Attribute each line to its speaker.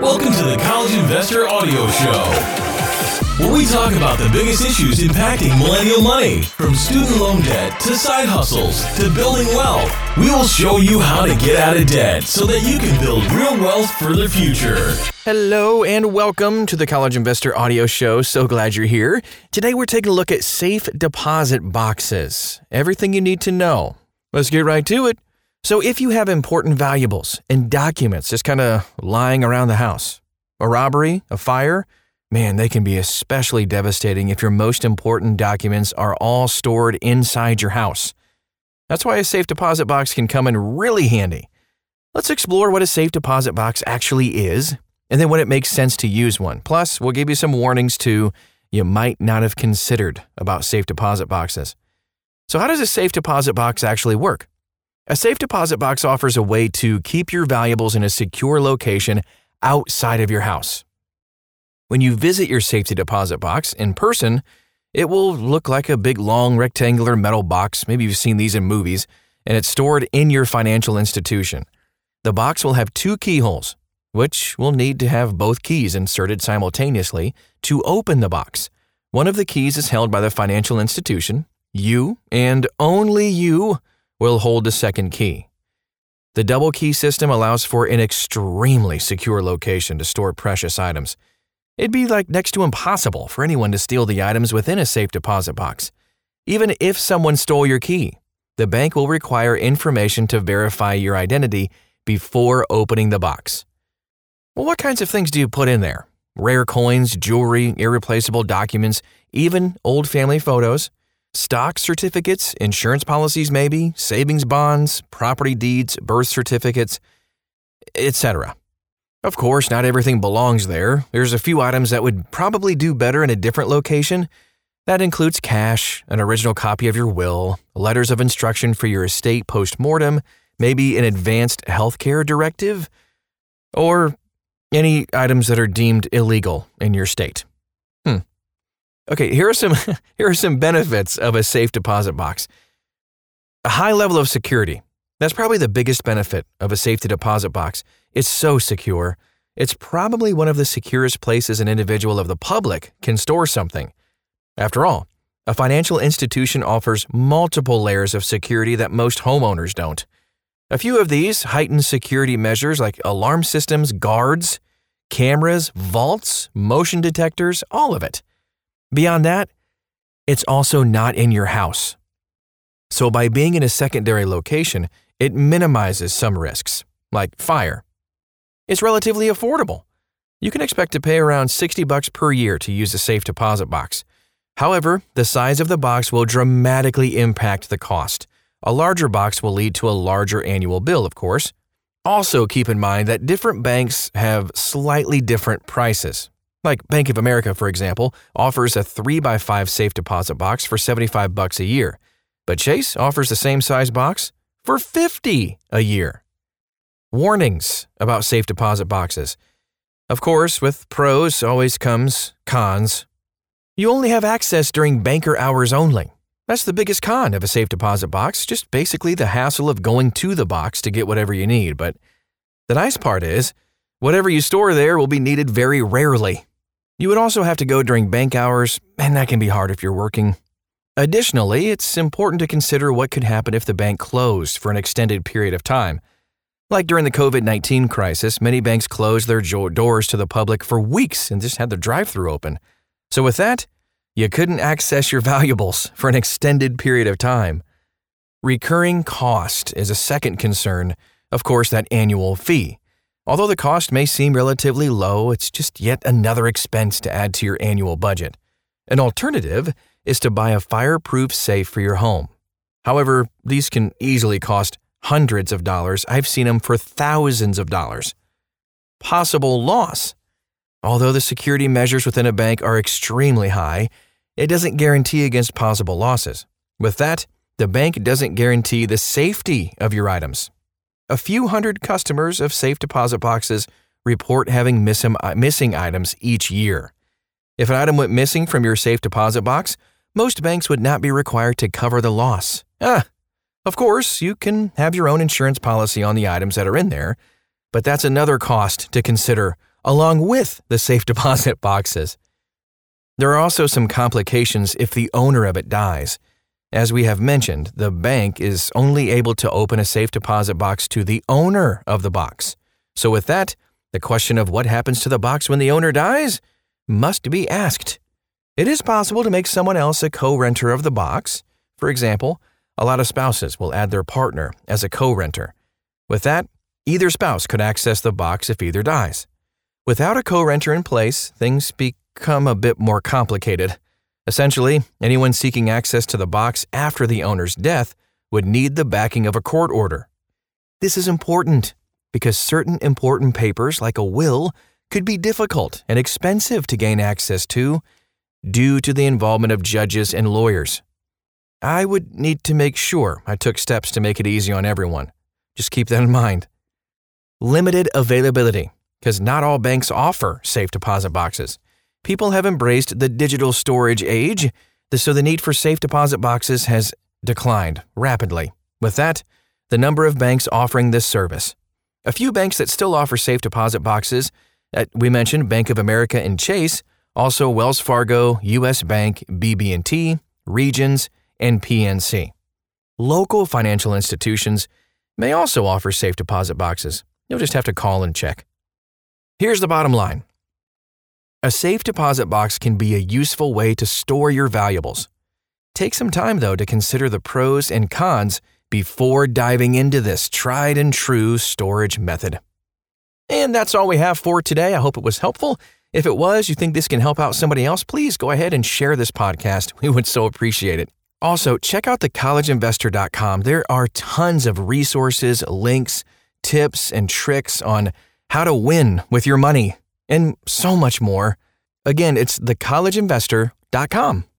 Speaker 1: Welcome to the College Investor Audio Show, where we talk about the biggest issues impacting millennial money, from student loan debt to side hustles to building wealth. We will show you how to get out of debt so that you can build real wealth for the future.
Speaker 2: Hello and welcome to the College Investor Audio Show. So glad you're here. Today we're taking a look at safe deposit boxes. Everything you need to know. Let's get right to it. So, if you have important valuables and documents just kind of lying around the house, a robbery, a fire, man, they can be especially devastating if your most important documents are all stored inside your house. That's why a safe deposit box can come in really handy. Let's explore what a safe deposit box actually is and then when it makes sense to use one. Plus, we'll give you some warnings too you might not have considered about safe deposit boxes. So, how does a safe deposit box actually work? A safe deposit box offers a way to keep your valuables in a secure location outside of your house. When you visit your safety deposit box in person, it will look like a big long rectangular metal box. Maybe you've seen these in movies, and it's stored in your financial institution. The box will have two keyholes, which will need to have both keys inserted simultaneously to open the box. One of the keys is held by the financial institution. You, and only you, will hold the second key. The double key system allows for an extremely secure location to store precious items. It'd be like next to impossible for anyone to steal the items within a safe deposit box. Even if someone stole your key, the bank will require information to verify your identity before opening the box. Well, what kinds of things do you put in there? Rare coins, jewelry, irreplaceable documents, even old family photos? Stock certificates, insurance policies, maybe, savings bonds, property deeds, birth certificates, etc. Of course, not everything belongs there. There's a few items that would probably do better in a different location. That includes cash, an original copy of your will, letters of instruction for your estate post mortem, maybe an advanced healthcare directive, or any items that are deemed illegal in your state. Okay, here are some here are some benefits of a safe deposit box. A high level of security. That's probably the biggest benefit of a safety deposit box. It's so secure. It's probably one of the securest places an individual of the public can store something. After all, a financial institution offers multiple layers of security that most homeowners don't. A few of these heightened security measures like alarm systems, guards, cameras, vaults, motion detectors, all of it. Beyond that, it's also not in your house. So, by being in a secondary location, it minimizes some risks, like fire. It's relatively affordable. You can expect to pay around 60 bucks per year to use a safe deposit box. However, the size of the box will dramatically impact the cost. A larger box will lead to a larger annual bill, of course. Also, keep in mind that different banks have slightly different prices. Like Bank of America, for example, offers a 3x5 safe deposit box for 75 bucks a year, but Chase offers the same size box for 50 a year. Warnings about safe deposit boxes. Of course, with pros always comes cons. You only have access during banker hours only. That's the biggest con of a safe deposit box, just basically the hassle of going to the box to get whatever you need. But the nice part is, whatever you store there will be needed very rarely. You would also have to go during bank hours, and that can be hard if you're working. Additionally, it's important to consider what could happen if the bank closed for an extended period of time. Like during the COVID 19 crisis, many banks closed their doors to the public for weeks and just had their drive through open. So, with that, you couldn't access your valuables for an extended period of time. Recurring cost is a second concern, of course, that annual fee. Although the cost may seem relatively low, it's just yet another expense to add to your annual budget. An alternative is to buy a fireproof safe for your home. However, these can easily cost hundreds of dollars. I've seen them for thousands of dollars. Possible loss. Although the security measures within a bank are extremely high, it doesn't guarantee against possible losses. With that, the bank doesn't guarantee the safety of your items a few hundred customers of safe deposit boxes report having missing, missing items each year. If an item went missing from your safe deposit box, most banks would not be required to cover the loss. Ah, of course, you can have your own insurance policy on the items that are in there, but that's another cost to consider along with the safe deposit boxes. There are also some complications if the owner of it dies. As we have mentioned, the bank is only able to open a safe deposit box to the owner of the box. So, with that, the question of what happens to the box when the owner dies must be asked. It is possible to make someone else a co renter of the box. For example, a lot of spouses will add their partner as a co renter. With that, either spouse could access the box if either dies. Without a co renter in place, things become a bit more complicated. Essentially, anyone seeking access to the box after the owner's death would need the backing of a court order. This is important because certain important papers, like a will, could be difficult and expensive to gain access to due to the involvement of judges and lawyers. I would need to make sure I took steps to make it easy on everyone. Just keep that in mind. Limited availability, because not all banks offer safe deposit boxes people have embraced the digital storage age, so the need for safe deposit boxes has declined rapidly. With that, the number of banks offering this service. A few banks that still offer safe deposit boxes, we mentioned Bank of America and Chase, also Wells Fargo, US Bank, BB&T, Regions, and PNC. Local financial institutions may also offer safe deposit boxes. You'll just have to call and check. Here's the bottom line a safe deposit box can be a useful way to store your valuables. Take some time, though, to consider the pros and cons before diving into this tried and true storage method. And that's all we have for today. I hope it was helpful. If it was, you think this can help out somebody else, please go ahead and share this podcast. We would so appreciate it. Also, check out thecollegeinvestor.com. There are tons of resources, links, tips, and tricks on how to win with your money and so much more. Again, it's thecollegeinvestor.com.